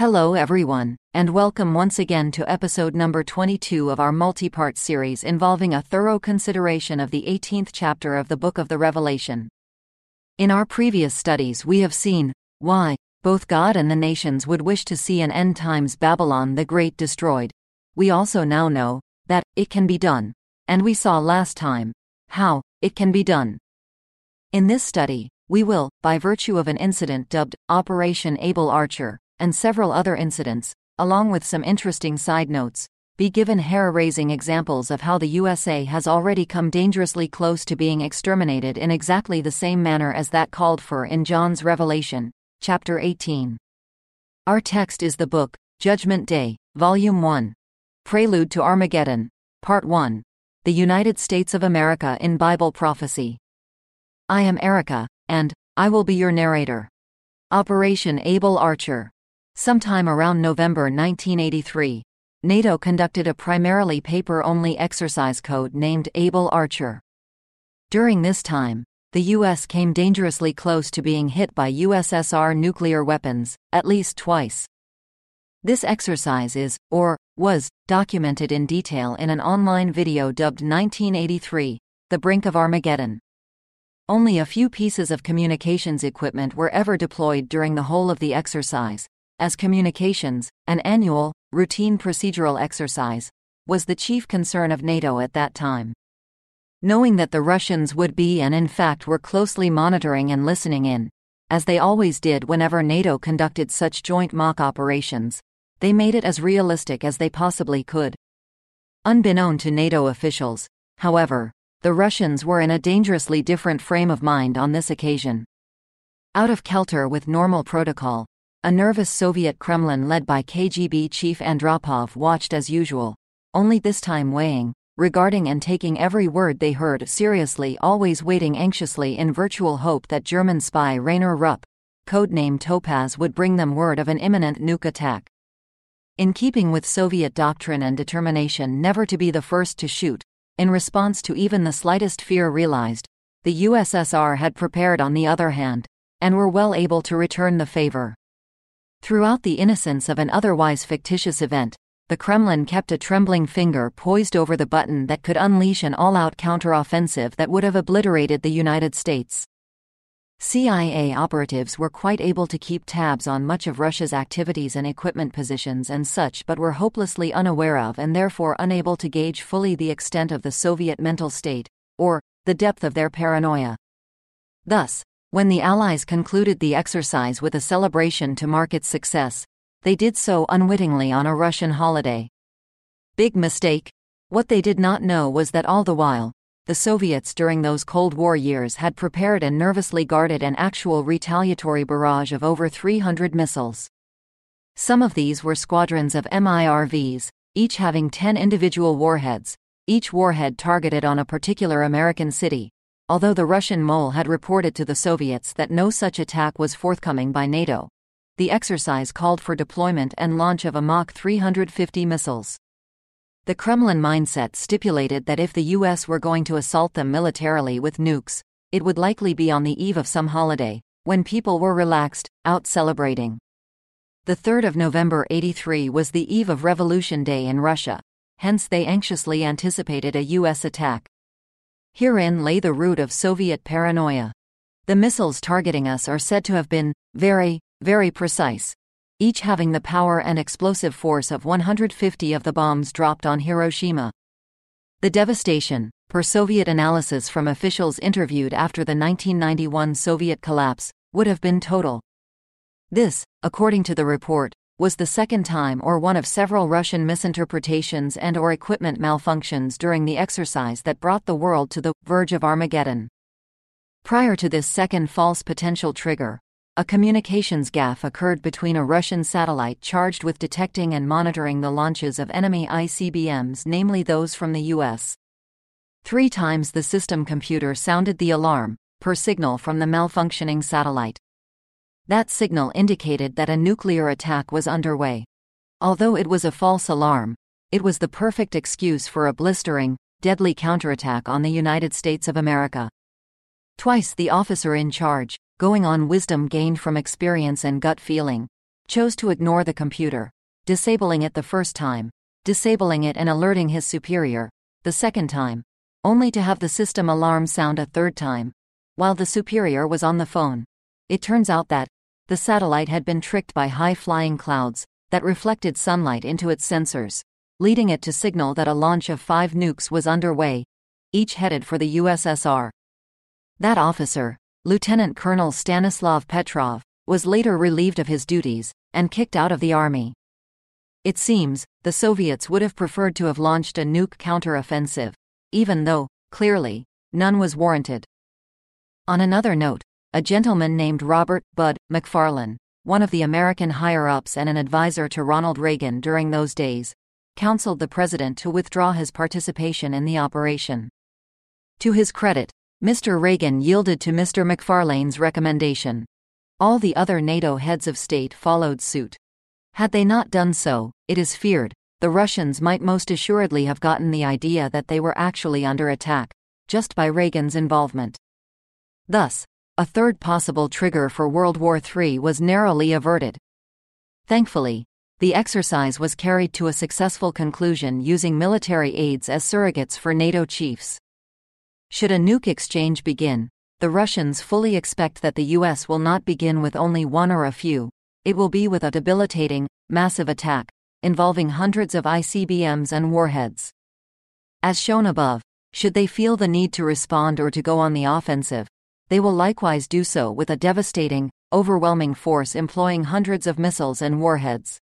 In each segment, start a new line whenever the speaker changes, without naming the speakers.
Hello, everyone, and welcome once again to episode number 22 of our multi part series involving a thorough consideration of the 18th chapter of the book of the Revelation. In our previous studies, we have seen why both God and the nations would wish to see an end times Babylon the Great destroyed. We also now know that it can be done, and we saw last time how it can be done. In this study, we will, by virtue of an incident dubbed Operation Able Archer, and several other incidents, along with some interesting side notes, be given hair raising examples of how the USA has already come dangerously close to being exterminated in exactly the same manner as that called for in John's Revelation, chapter 18. Our text is the book, Judgment Day, Volume 1. Prelude to Armageddon, Part 1. The United States of America in Bible Prophecy. I am Erica, and I will be your narrator. Operation Able Archer. Sometime around November 1983, NATO conducted a primarily paper only exercise code named Able Archer. During this time, the U.S. came dangerously close to being hit by USSR nuclear weapons, at least twice. This exercise is, or was, documented in detail in an online video dubbed 1983 The Brink of Armageddon. Only a few pieces of communications equipment were ever deployed during the whole of the exercise, as communications, an annual, routine procedural exercise, was the chief concern of NATO at that time. Knowing that the Russians would be and in fact were closely monitoring and listening in, as they always did whenever NATO conducted such joint mock operations, they made it as realistic as they possibly could. Unbeknown to NATO officials, however, the Russians were in a dangerously different frame of mind on this occasion. Out of kelter with normal protocol, a nervous Soviet Kremlin led by KGB chief Andropov watched as usual, only this time weighing, regarding and taking every word they heard seriously, always waiting anxiously in virtual hope that German spy Rainer Rupp, codename Topaz, would bring them word of an imminent nuke attack. In keeping with Soviet doctrine and determination never to be the first to shoot, in response to even the slightest fear realized, the USSR had prepared on the other hand, and were well able to return the favor. Throughout the innocence of an otherwise fictitious event, the Kremlin kept a trembling finger poised over the button that could unleash an all out counteroffensive that would have obliterated the United States. CIA operatives were quite able to keep tabs on much of Russia's activities and equipment positions and such, but were hopelessly unaware of and therefore unable to gauge fully the extent of the Soviet mental state, or the depth of their paranoia. Thus, when the Allies concluded the exercise with a celebration to mark its success, they did so unwittingly on a Russian holiday. Big mistake. What they did not know was that all the while, the Soviets during those Cold War years had prepared and nervously guarded an actual retaliatory barrage of over 300 missiles. Some of these were squadrons of MIRVs, each having 10 individual warheads, each warhead targeted on a particular American city, although the Russian mole had reported to the Soviets that no such attack was forthcoming by NATO. The exercise called for deployment and launch of a Mach 350 missiles. The Kremlin mindset stipulated that if the US were going to assault them militarily with nukes, it would likely be on the eve of some holiday, when people were relaxed, out celebrating. The 3rd of November 83 was the eve of Revolution Day in Russia, hence they anxiously anticipated a US attack. Herein lay the root of Soviet paranoia. The missiles targeting us are said to have been very, very precise, each having the power and explosive force of 150 of the bombs dropped on Hiroshima. The devastation, per Soviet analysis from officials interviewed after the 1991 Soviet collapse, would have been total. This, according to the report, was the second time or one of several Russian misinterpretations and or equipment malfunctions during the exercise that brought the world to the verge of Armageddon. Prior to this second false potential trigger, a communications gaffe occurred between a Russian satellite charged with detecting and monitoring the launches of enemy ICBMs, namely those from the US. Three times the system computer sounded the alarm, per signal from the malfunctioning satellite. That signal indicated that a nuclear attack was underway. Although it was a false alarm, it was the perfect excuse for a blistering, deadly counterattack on the United States of America. Twice the officer in charge, going on wisdom gained from experience and gut feeling, chose to ignore the computer, disabling it the first time, disabling it and alerting his superior, the second time, only to have the system alarm sound a third time, while the superior was on the phone. It turns out that the satellite had been tricked by high flying clouds that reflected sunlight into its sensors, leading it to signal that a launch of five nukes was underway, each headed for the USSR. That officer, Lieutenant Colonel Stanislav Petrov, was later relieved of his duties and kicked out of the army. It seems, the Soviets would have preferred to have launched a nuke counteroffensive, even though, clearly, none was warranted. On another note, a gentleman named Robert Bud McFarlane, one of the American higher ups and an advisor to Ronald Reagan during those days, counseled the president to withdraw his participation in the operation. To his credit, Mr. Reagan yielded to Mr. McFarlane's recommendation. All the other NATO heads of state followed suit. Had they not done so, it is feared, the Russians might most assuredly have gotten the idea that they were actually under attack, just by Reagan's involvement. Thus, a third possible trigger for World War III was narrowly averted. Thankfully, the exercise was carried to a successful conclusion using military aides as surrogates for NATO chiefs. Should a nuke exchange begin, the Russians fully expect that the US will not begin with only one or a few, it will be with a debilitating, massive attack, involving hundreds of ICBMs and warheads. As shown above, should they feel the need to respond or to go on the offensive, they will likewise do so with a devastating, overwhelming force employing hundreds of missiles and warheads.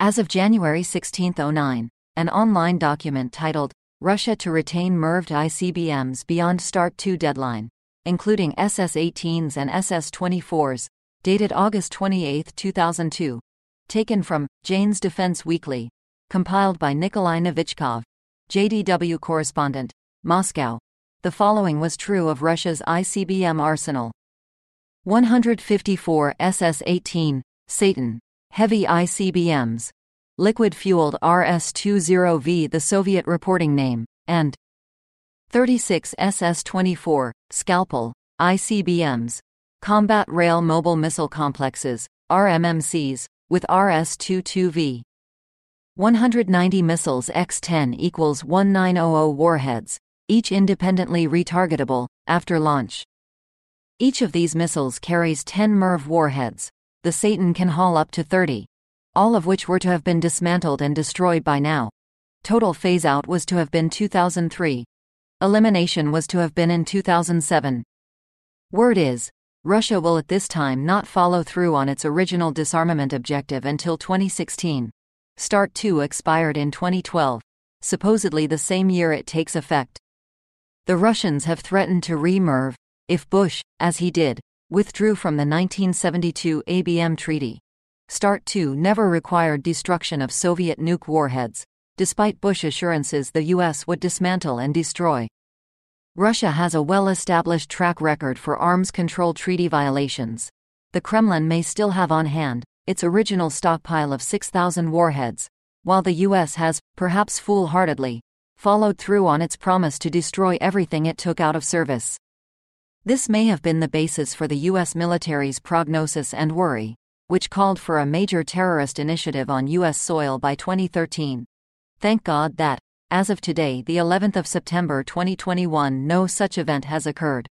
As of January 1609, an online document titled Russia to retain MIRVed ICBMs beyond START 2 deadline including SS-18s and SS-24s, dated August 28, 2002. Taken from Jane's Defense Weekly. Compiled by Nikolai Novichkov, JDW correspondent, Moscow. The following was true of Russia's ICBM arsenal. 154 SS-18, Satan, heavy ICBMs. Liquid-fueled RS-20V the Soviet reporting name, and 36 SS-24, Scalpel, ICBMs, Combat Rail Mobile Missile Complexes, RMMCs, with RS-22V. 190 missiles X-10 equals 1900 warheads, each independently retargetable, after launch. Each of these missiles carries 10 MIRV warheads. The Satan can haul up to 30. All of which were to have been dismantled and destroyed by now. Total phase-out was to have been 2003. Elimination was to have been in 2007. Word is, Russia will at this time not follow through on its original disarmament objective until 2016. START 2 expired in 2012, supposedly the same year it takes effect. The Russians have threatened to re-MIRV, if Bush, as he did, withdrew from the 1972 ABM Treaty. START 2 never required destruction of Soviet nuke warheads, despite Bush assurances the U.S. would dismantle and destroy. Russia has a well established track record for arms control treaty violations. The Kremlin may still have on hand its original stockpile of 6,000 warheads, while the U.S. has, perhaps foolhardily, followed through on its promise to destroy everything it took out of service. This may have been the basis for the U.S. military's prognosis and worry, which called for a major terrorist initiative on U.S. soil by 2013. Thank God that, as of today, the 11th of September 2021, no such event has occurred.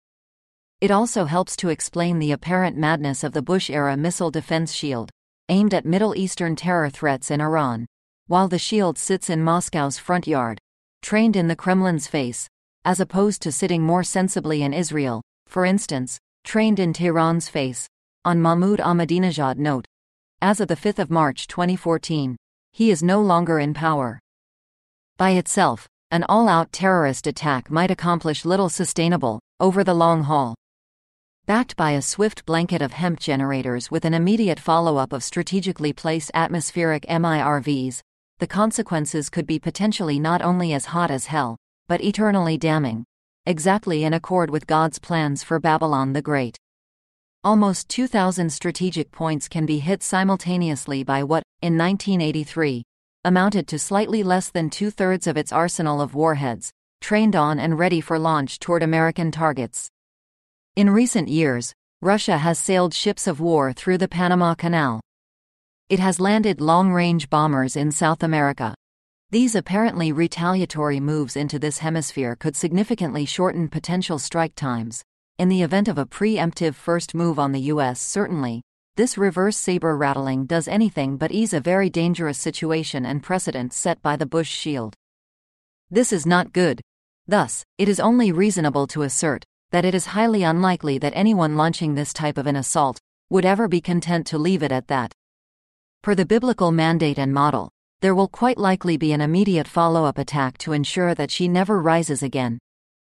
It also helps to explain the apparent madness of the Bush era missile defense shield, aimed at Middle Eastern terror threats in Iran, while the shield sits in Moscow's front yard, trained in the Kremlin's face, as opposed to sitting more sensibly in Israel, for instance, trained in Tehran's face. On Mahmoud Ahmadinejad note. As of the 5th of March 2014, he is no longer in power. By itself, an all out terrorist attack might accomplish little sustainable, over the long haul. Backed by a swift blanket of EMP generators with an immediate follow up of strategically placed atmospheric MIRVs, the consequences could be potentially not only as hot as hell, but eternally damning. Exactly in accord with God's plans for Babylon the Great. Almost 2,000 strategic points can be hit simultaneously by what, in 1983, amounted to slightly less than two thirds of its arsenal of warheads, trained on and ready for launch toward American targets. In recent years, Russia has sailed ships of war through the Panama Canal. It has landed long range bombers in South America. These apparently retaliatory moves into this hemisphere could significantly shorten potential strike times. In the event of a preemptive first move on the US, certainly, this reverse saber rattling does anything but ease a very dangerous situation and precedent set by the Bush Shield. This is not good. Thus, it is only reasonable to assert that it is highly unlikely that anyone launching this type of an assault would ever be content to leave it at that. Per the biblical mandate and model, there will quite likely be an immediate follow up attack to ensure that she never rises again.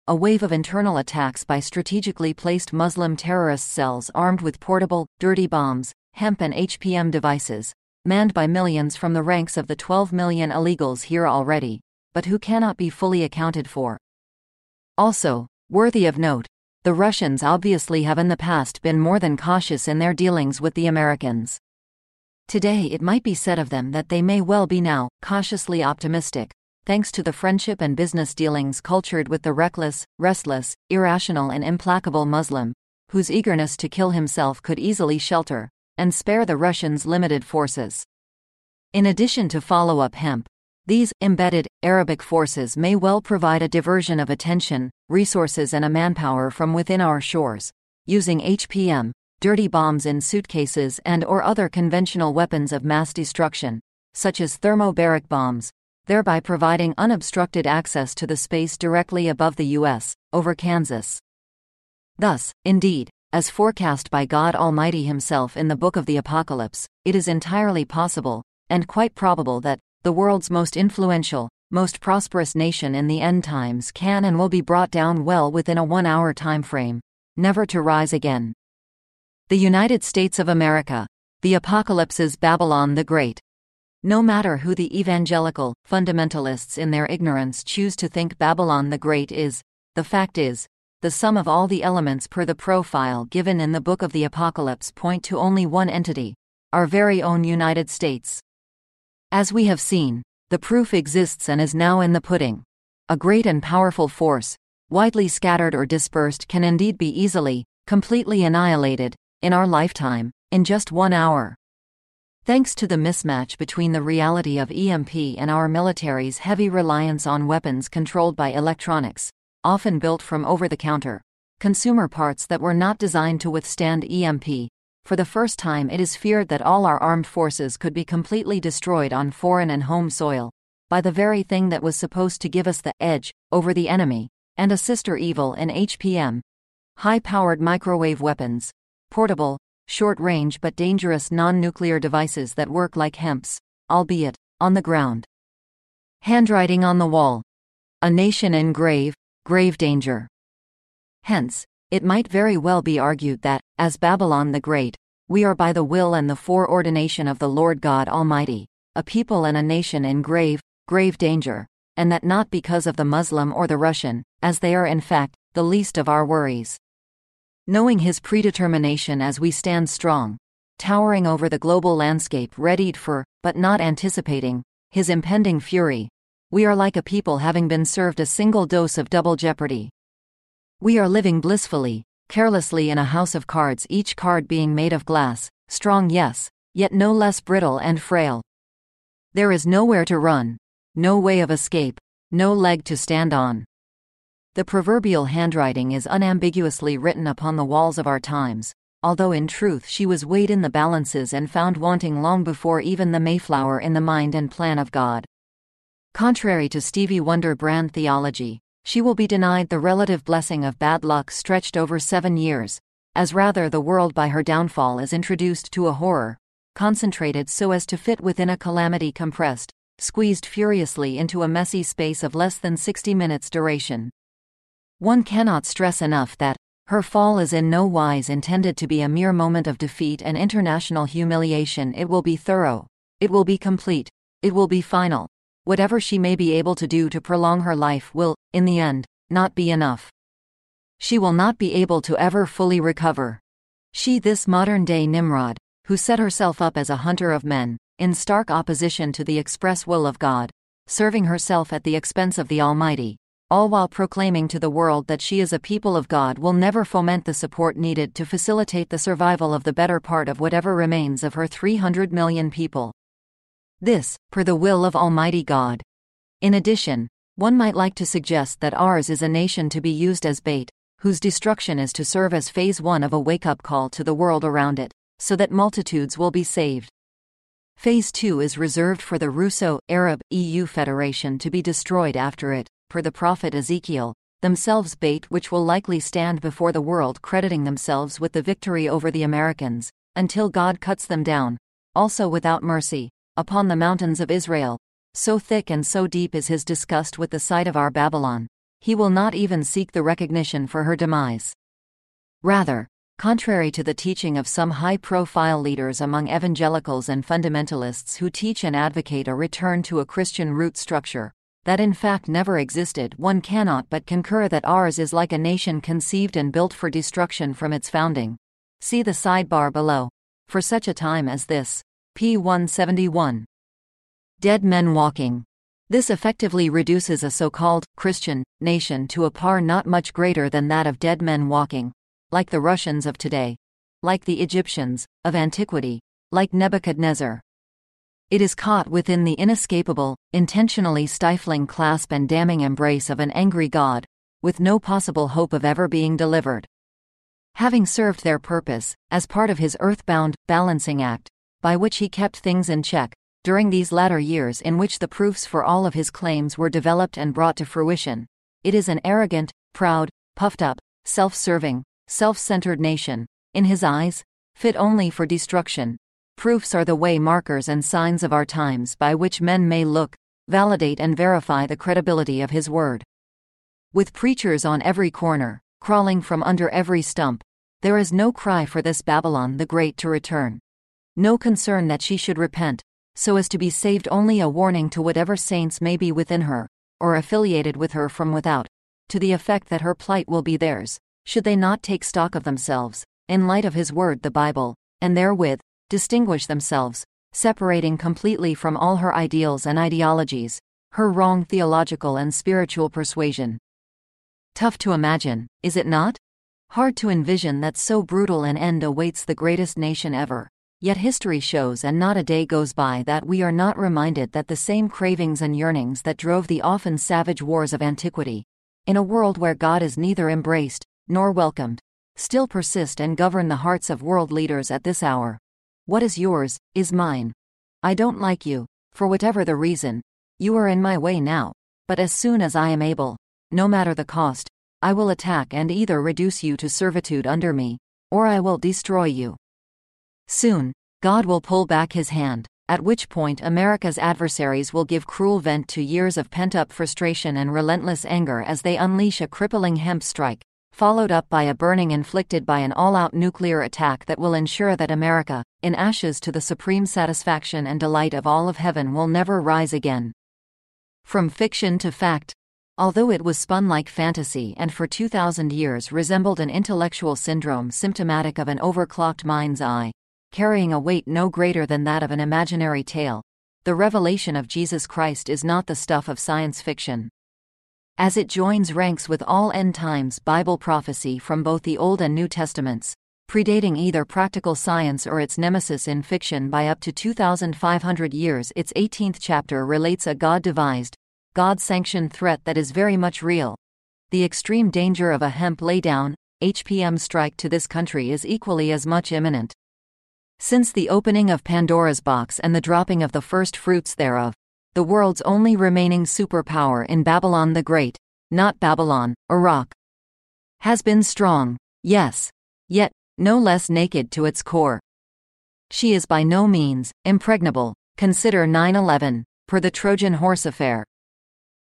A wave of internal attacks by strategically placed Muslim terrorist cells armed with portable, dirty bombs, EMP, and HPM devices, manned by millions from the ranks of the 12 million illegals here already, but who cannot be fully accounted for. Also, worthy of note, the Russians obviously have in the past been more than cautious in their dealings with the Americans. Today it might be said of them that they may well be now, cautiously optimistic, thanks to the friendship and business dealings cultured with the reckless, restless, irrational, and implacable Muslim, whose eagerness to kill himself could easily shelter and spare the Russians' limited forces. In addition to follow up EMP, these embedded Arabic forces may well provide a diversion of attention, resources, and a manpower from within our shores, using HPM, dirty bombs in suitcases and or other conventional weapons of mass destruction, such as thermobaric bombs, thereby providing unobstructed access to the space directly above the U.S., over Kansas. Thus, indeed, as forecast by God Almighty Himself in the Book of the Apocalypse, it is entirely possible, and quite probable that, the world's most influential, most prosperous nation in the end times can and will be brought down well within a one hour time frame, never to rise again. The United States of America. The Apocalypse's Babylon the Great. No matter who the evangelical, fundamentalists in their ignorance choose to think Babylon the Great is, the fact is, the sum of all the elements per the profile given in the Book of the Apocalypse point to only one entity our very own United States. As we have seen, the proof exists and is now in the pudding. A great and powerful force, widely scattered or dispersed, can indeed be easily, completely annihilated, in our lifetime, in just one hour. Thanks to the mismatch between the reality of EMP and our military's heavy reliance on weapons controlled by electronics, often built from over the counter, consumer parts that were not designed to withstand EMP, for the first time it is feared that all our armed forces could be completely destroyed on foreign and home soil, by the very thing that was supposed to give us the edge over the enemy, and a sister evil in HPM. High powered microwave weapons, portable, short range but dangerous non nuclear devices that work like EMPs, albeit on the ground. Handwriting on the wall. A nation in grave, grave danger. Hence, it might very well be argued that, as Babylon the Great, we are by the will and the foreordination of the Lord God Almighty, a people and a nation in grave, grave danger, and that not because of the Muslim or the Russian, as they are in fact, the least of our worries knowing his predetermination as we stand strong, towering over the global landscape readied for, but not anticipating, his impending fury, we are like a people having been served a single dose of double jeopardy. We are living blissfully, carelessly in a house of cards, each card being made of glass, strong yes, yet no less brittle and frail. There is nowhere to run, no way of escape, no leg to stand on. The proverbial handwriting is unambiguously written upon the walls of our times, although in truth she was weighed in the balances and found wanting long before even the Mayflower in the mind and plan of God. Contrary to Stevie Wonder brand theology, she will be denied the relative blessing of bad luck stretched over seven years, as rather the world by her downfall is introduced to a horror, concentrated so as to fit within a calamity compressed, squeezed furiously into a messy space of less than 60 minutes duration. One cannot stress enough that, her fall is in no wise intended to be a mere moment of defeat and international humiliation. It will be thorough. It will be complete. It will be final. Whatever she may be able to do to prolong her life will, in the end, not be enough. She will not be able to ever fully recover. She, this modern day Nimrod, who set herself up as a hunter of men, in stark opposition to the express will of God, serving herself at the expense of the Almighty, all while proclaiming to the world that she is a people of God will never foment the support needed to facilitate the survival of the better part of whatever remains of her 300 million people. This, per the will of Almighty God. In addition, one might like to suggest that ours is a nation to be used as bait, whose destruction is to serve as phase one of a wake up call to the world around it, so that multitudes will be saved. Phase 2 is reserved for the Russo Arab EU Federation to be destroyed after it, per the prophet Ezekiel, themselves bait which will likely stand before the world crediting themselves with the victory over the Americans, until God cuts them down, also without mercy, upon the mountains of Israel. So thick and so deep is his disgust with the sight of our Babylon, he will not even seek the recognition for her demise. Rather, contrary to the teaching of some high profile leaders among evangelicals and fundamentalists who teach and advocate a return to a Christian root structure, that in fact never existed, one cannot but concur that ours is like a nation conceived and built for destruction from its founding. See the sidebar below. For such a time as this. P 171. Dead Men Walking. This effectively reduces a so called Christian nation to a par not much greater than that of dead men walking, like the Russians of today, like the Egyptians of antiquity, like Nebuchadnezzar. It is caught within the inescapable, intentionally stifling clasp and damning embrace of an angry God, with no possible hope of ever being delivered. Having served their purpose, as part of his earthbound balancing act, by which he kept things in check, during these latter years in which the proofs for all of his claims were developed and brought to fruition, it is an arrogant, proud, puffed up, self serving, self centered nation, in his eyes, fit only for destruction. Proofs are the way markers and signs of our times by which men may look, validate, and verify the credibility of his word. With preachers on every corner, crawling from under every stump, there is no cry for this Babylon the Great to return. No concern that she should repent, so as to be saved only a warning to whatever saints may be within her, or affiliated with her from without, to the effect that her plight will be theirs, should they not take stock of themselves, in light of his word the Bible, and therewith, distinguish themselves, separating completely from all her ideals and ideologies, her wrong theological and spiritual persuasion. Tough to imagine, is it not? Hard to envision that so brutal an end awaits the greatest nation ever. Yet history shows and not a day goes by that we are not reminded that the same cravings and yearnings that drove the often savage wars of antiquity, in a world where God is neither embraced nor welcomed, still persist and govern the hearts of world leaders at this hour. What is yours, is mine. I don't like you, for whatever the reason, you are in my way now, but as soon as I am able, no matter the cost, I will attack and either reduce you to servitude under me, or I will destroy you. Soon, God will pull back his hand, at which point America's adversaries will give cruel vent to years of pent up frustration and relentless anger as they unleash a crippling EMP strike, followed up by a burning inflicted by an all out nuclear attack that will ensure that America, in ashes to the supreme satisfaction and delight of all of heaven, will never rise again. From fiction to fact, although it was spun like fantasy and for 2,000 years resembled an intellectual syndrome symptomatic of an overclocked mind's eye, carrying a weight no greater than that of an imaginary tale, the revelation of Jesus Christ is not the stuff of science fiction. As it joins ranks with all end times Bible prophecy from both the Old and New Testaments, predating either practical science or its nemesis in fiction by up to 2,500 years, its 18th chapter relates a God devised, God sanctioned threat that is very much real. The extreme danger of a EMP laydown, HPM strike to this country is equally as much imminent. Since the opening of Pandora's box and the dropping of the first fruits thereof, the world's only remaining superpower in Babylon the Great, not Babylon, Iraq, has been strong, yes, yet no less naked to its core. She is by no means impregnable, consider 9 11, per the Trojan horse affair.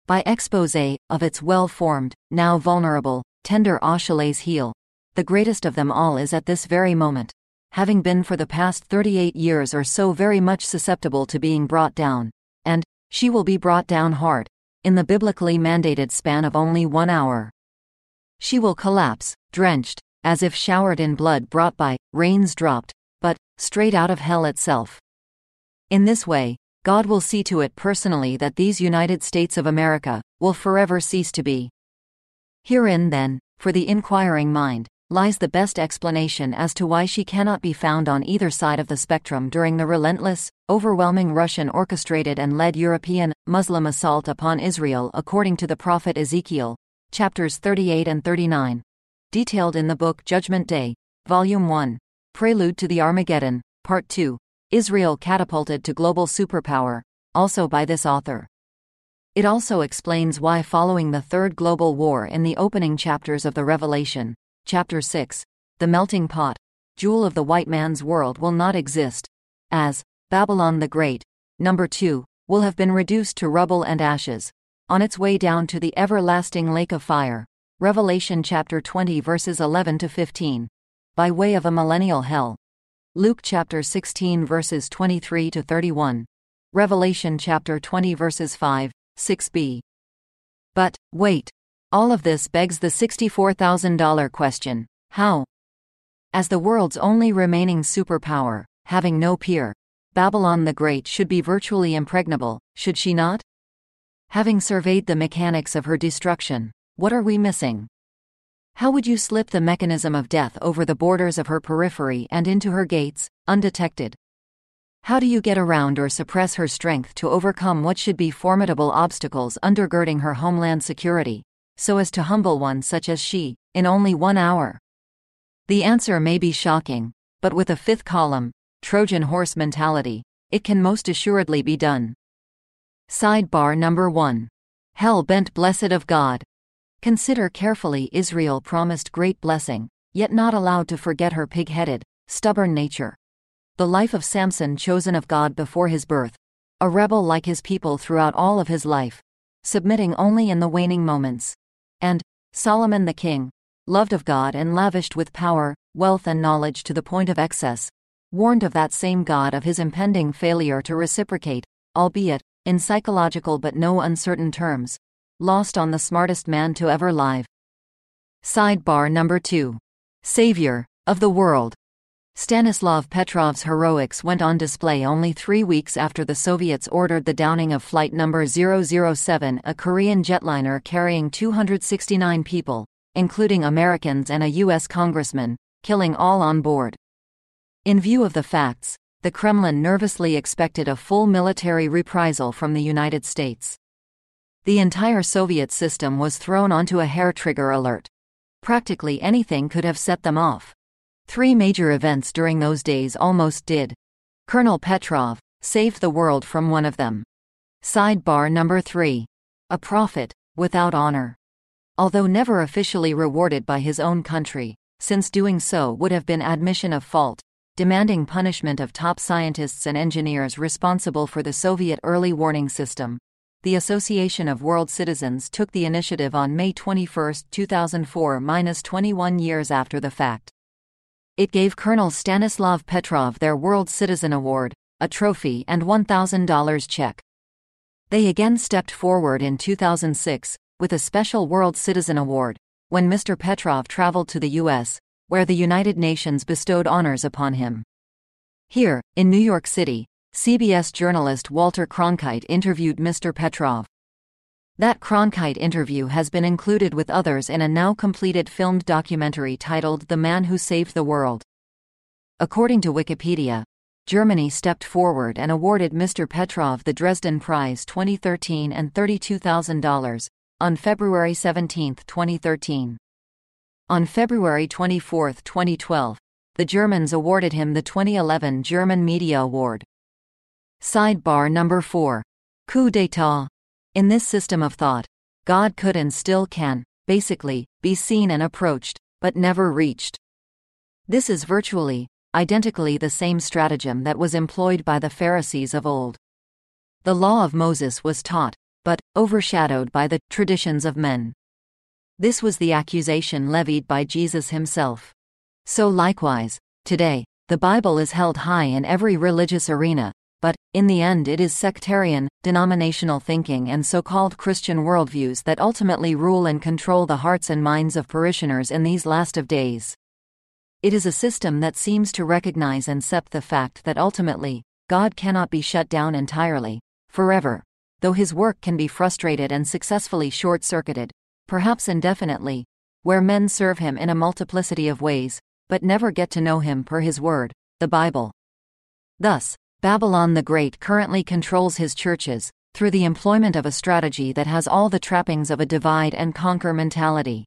By expose of its well formed, now vulnerable, tender Achilles heel, the greatest of them all is at this very moment having been for the past 38 years or so very much susceptible to being brought down. And, she will be brought down hard, in the biblically mandated span of only one hour. She will collapse, drenched, as if showered in blood brought by rains dropped, but straight out of hell itself. In this way, God will see to it personally that these United States of America will forever cease to be. Herein, then, for the inquiring mind, lies the best explanation as to why she cannot be found on either side of the spectrum during the relentless, overwhelming Russian orchestrated and led European, Muslim assault upon Israel according to the prophet Ezekiel, chapters 38 and 39. Detailed in the book Judgment Day, Volume 1, Prelude to the Armageddon, Part 2, Israel Catapulted to Global Superpower, also by this author. It also explains why, following the Third Global War in the opening chapters of the Revelation, Chapter 6 The Melting Pot, Jewel of the White Man's World will not exist, as Babylon the Great, number 2, will have been reduced to rubble and ashes, on its way down to the everlasting lake of fire. Revelation chapter 20 verses 11 to 15. By way of a millennial hell. Luke chapter 16 verses 23 to 31. Revelation chapter 20 verses 5, 6b. But, wait. All of this begs the $64,000 question how? As the world's only remaining superpower, having no peer, Babylon the Great should be virtually impregnable, should she not? Having surveyed the mechanics of her destruction, what are we missing? How would you slip the mechanism of death over the borders of her periphery and into her gates, undetected? How do you get around or suppress her strength to overcome what should be formidable obstacles undergirding her homeland security? So as to humble one such as she, in only one hour? The answer may be shocking, but with a fifth column, Trojan horse mentality, it can most assuredly be done. Sidebar number 1. Hell bent blessed of God. Consider carefully Israel promised great blessing, yet not allowed to forget her pig headed, stubborn nature. The life of Samson chosen of God before his birth, a rebel like his people throughout all of his life, submitting only in the waning moments and Solomon the king, loved of God and lavished with power, wealth, and knowledge to the point of excess, warned of that same God of his impending failure to reciprocate, albeit, in psychological but no uncertain terms, lost on the smartest man to ever live. Sidebar number 2. Savior of the world. Stanislav Petrov's heroics went on display only three weeks after the Soviets ordered the downing of Flight Number 007, a Korean jetliner carrying 269 people, including Americans and a U.S. congressman, killing all on board. In view of the facts, the Kremlin nervously expected a full military reprisal from the United States. The entire Soviet system was thrown onto a hair trigger alert. Practically anything could have set them off. Three major events during those days almost did. Colonel Petrov saved the world from one of them. Sidebar number 3. A prophet, without honor. Although never officially rewarded by his own country, since doing so would have been admission of fault, demanding punishment of top scientists and engineers responsible for the Soviet early warning system. The Association of World Citizens took the initiative on May 21, 2004, 21 years after the fact. It gave Colonel Stanislav Petrov their World Citizen Award, a trophy, and $1,000 check. They again stepped forward in 2006 with a special World Citizen Award when Mr. Petrov traveled to the U.S., where the United Nations bestowed honors upon him. Here, in New York City, CBS journalist Walter Cronkite interviewed Mr. Petrov. That Cronkite interview has been included with others in a now completed filmed documentary titled The Man Who Saved the World. According to Wikipedia, Germany stepped forward and awarded Mr. Petrov the Dresden Prize 2013 and $32,000 on February 17, 2013. On February 24, 2012, the Germans awarded him the 2011 German Media Award. Sidebar number 4. Coup d'etat. In this system of thought, God could and still can, basically, be seen and approached, but never reached. This is virtually, identically the same stratagem that was employed by the Pharisees of old. The law of Moses was taught, but overshadowed by the traditions of men. This was the accusation levied by Jesus himself. So likewise, today, the Bible is held high in every religious arena, but, in the end, it is sectarian, denominational thinking and so called Christian worldviews that ultimately rule and control the hearts and minds of parishioners in these last of days. It is a system that seems to recognize and accept the fact that ultimately, God cannot be shut down entirely, forever, though his work can be frustrated and successfully short circuited, perhaps indefinitely, where men serve him in a multiplicity of ways, but never get to know him per his word, the Bible. Thus, Babylon the Great currently controls his churches, through the employment of a strategy that has all the trappings of a divide and conquer mentality.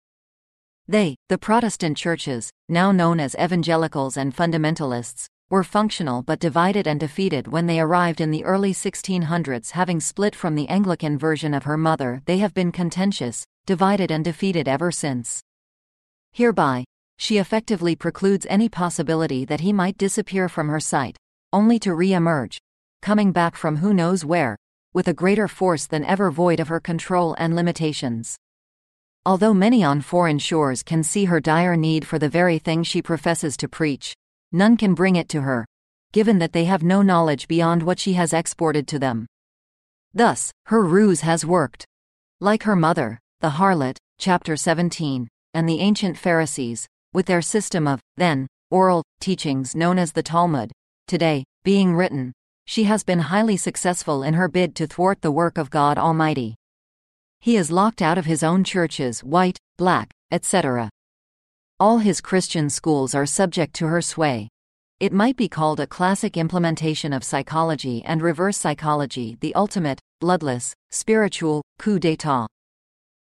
They, the Protestant churches, now known as evangelicals and fundamentalists, were functional but divided and defeated when they arrived in the early 1600s having split from the Anglican version of her mother they have been contentious, divided and defeated ever since. Hereby, she effectively precludes any possibility that he might disappear from her sight, only to re-emerge, coming back from who knows where, with a greater force than ever void of her control and limitations. Although many on foreign shores can see her dire need for the very thing she professes to preach, none can bring it to her, given that they have no knowledge beyond what she has exported to them. Thus, her ruse has worked. Like her mother, the harlot, chapter 17, and the ancient Pharisees, with their system of, then, oral teachings known as the Talmud, today, being written, she has been highly successful in her bid to thwart the work of God Almighty. He is locked out of his own churches, white, black, etc. All his Christian schools are subject to her sway. It might be called a classic implementation of psychology and reverse psychology, the ultimate, bloodless, spiritual coup d'etat.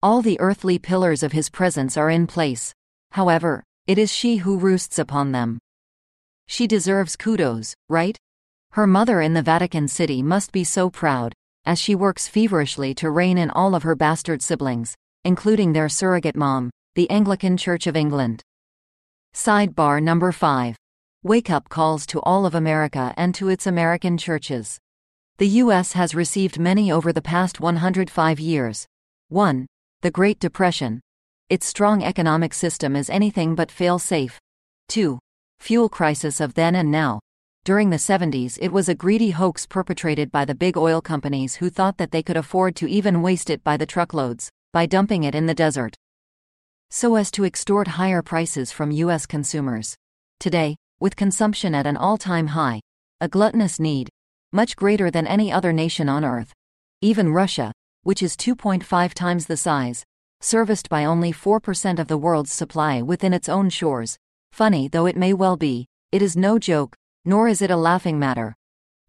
All the earthly pillars of his presence are in place. However, it is she who roosts upon them. She deserves kudos, right? Her mother in the Vatican City must be so proud, as she works feverishly to rein in all of her bastard siblings, including their surrogate mom, the Anglican Church of England. Sidebar number 5. Wake up calls to all of America and to its American churches. The U.S. has received many over the past 105 years. 1. The Great Depression. Its strong economic system is anything but fail safe. 2. Fuel crisis of then and now. During the 70s, it was a greedy hoax perpetrated by the big oil companies who thought that they could afford to even waste it by the truckloads, by dumping it in the desert so as to extort higher prices from U.S. consumers. Today, with consumption at an all time high, a gluttonous need, much greater than any other nation on earth, even Russia, which is 2.5 times the size, serviced by only 4% of the world's supply within its own shores. Funny though it may well be, it is no joke, nor is it a laughing matter.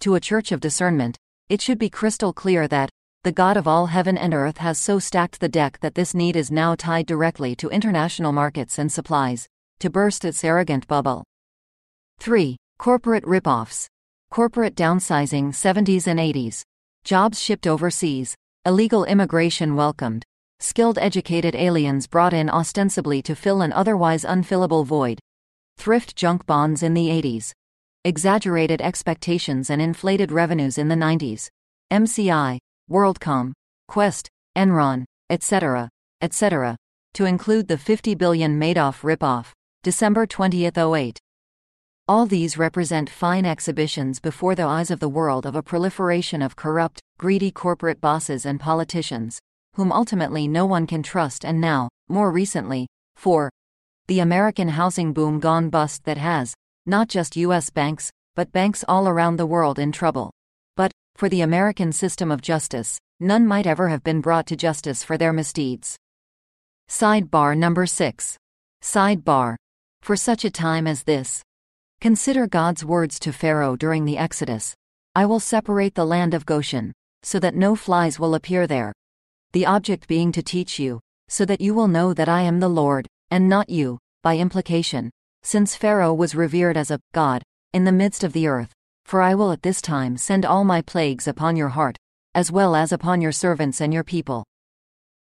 To a church of discernment, it should be crystal clear that, the God of all heaven and earth has so stacked the deck that this need is now tied directly to international markets and supplies, to burst its arrogant bubble. 3. Corporate ripoffs. Corporate downsizing 70s and 80s. Jobs shipped overseas. Illegal immigration welcomed. Skilled educated aliens brought in ostensibly to fill an otherwise unfillable void. Thrift junk bonds in the 80s. Exaggerated expectations and inflated revenues in the 90s. MCI, WorldCom, Qwest, Enron, etc., etc., to include the 50 billion Madoff ripoff, December 20, 08. All these represent fine exhibitions before the eyes of the world of a proliferation of corrupt, greedy corporate bosses and politicians, whom ultimately no one can trust and now, more recently, for the American housing boom gone bust that has, not just U.S. banks, but banks all around the world in trouble. But, for the American system of justice, none might ever have been brought to justice for their misdeeds. Sidebar number 6. Sidebar. For such a time as this. Consider God's words to Pharaoh during the Exodus I will separate the land of Goshen, so that no flies will appear there. The object being to teach you, so that you will know that I am the Lord, and not you, by implication, since Pharaoh was revered as a God in the midst of the earth for I will at this time send all my plagues upon your heart, as well as upon your servants and your people.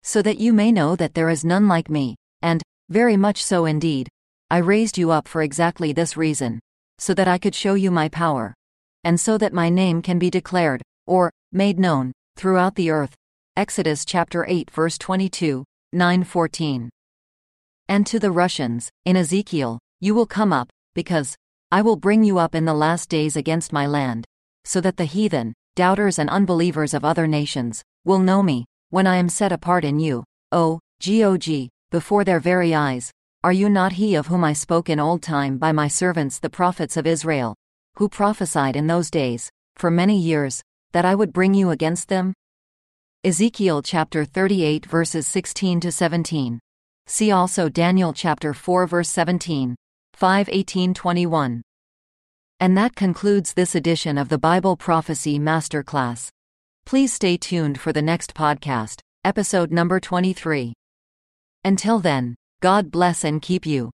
So that you may know that there is none like me, and, very much so indeed, I raised you up for exactly this reason, so that I could show you my power, and so that my name can be declared, or, made known, throughout the earth. Exodus chapter 8 verse 22, 9-14. And to the Russians, in Ezekiel, you will come up, because, I will bring you up in the last days against my land, so that the heathen, doubters, and unbelievers of other nations will know me, when I am set apart in you, O Gog, before their very eyes. Are you not he of whom I spoke in old time by my servants the prophets of Israel, who prophesied in those days, for many years, that I would bring you against them? Ezekiel chapter 38 verses 16 to 17. See also Daniel chapter 4 verse 17, 5 18 21. And that concludes this edition of the Bible Prophecy Masterclass. Please stay tuned for the next podcast, episode number 23. Until then, God bless and keep you.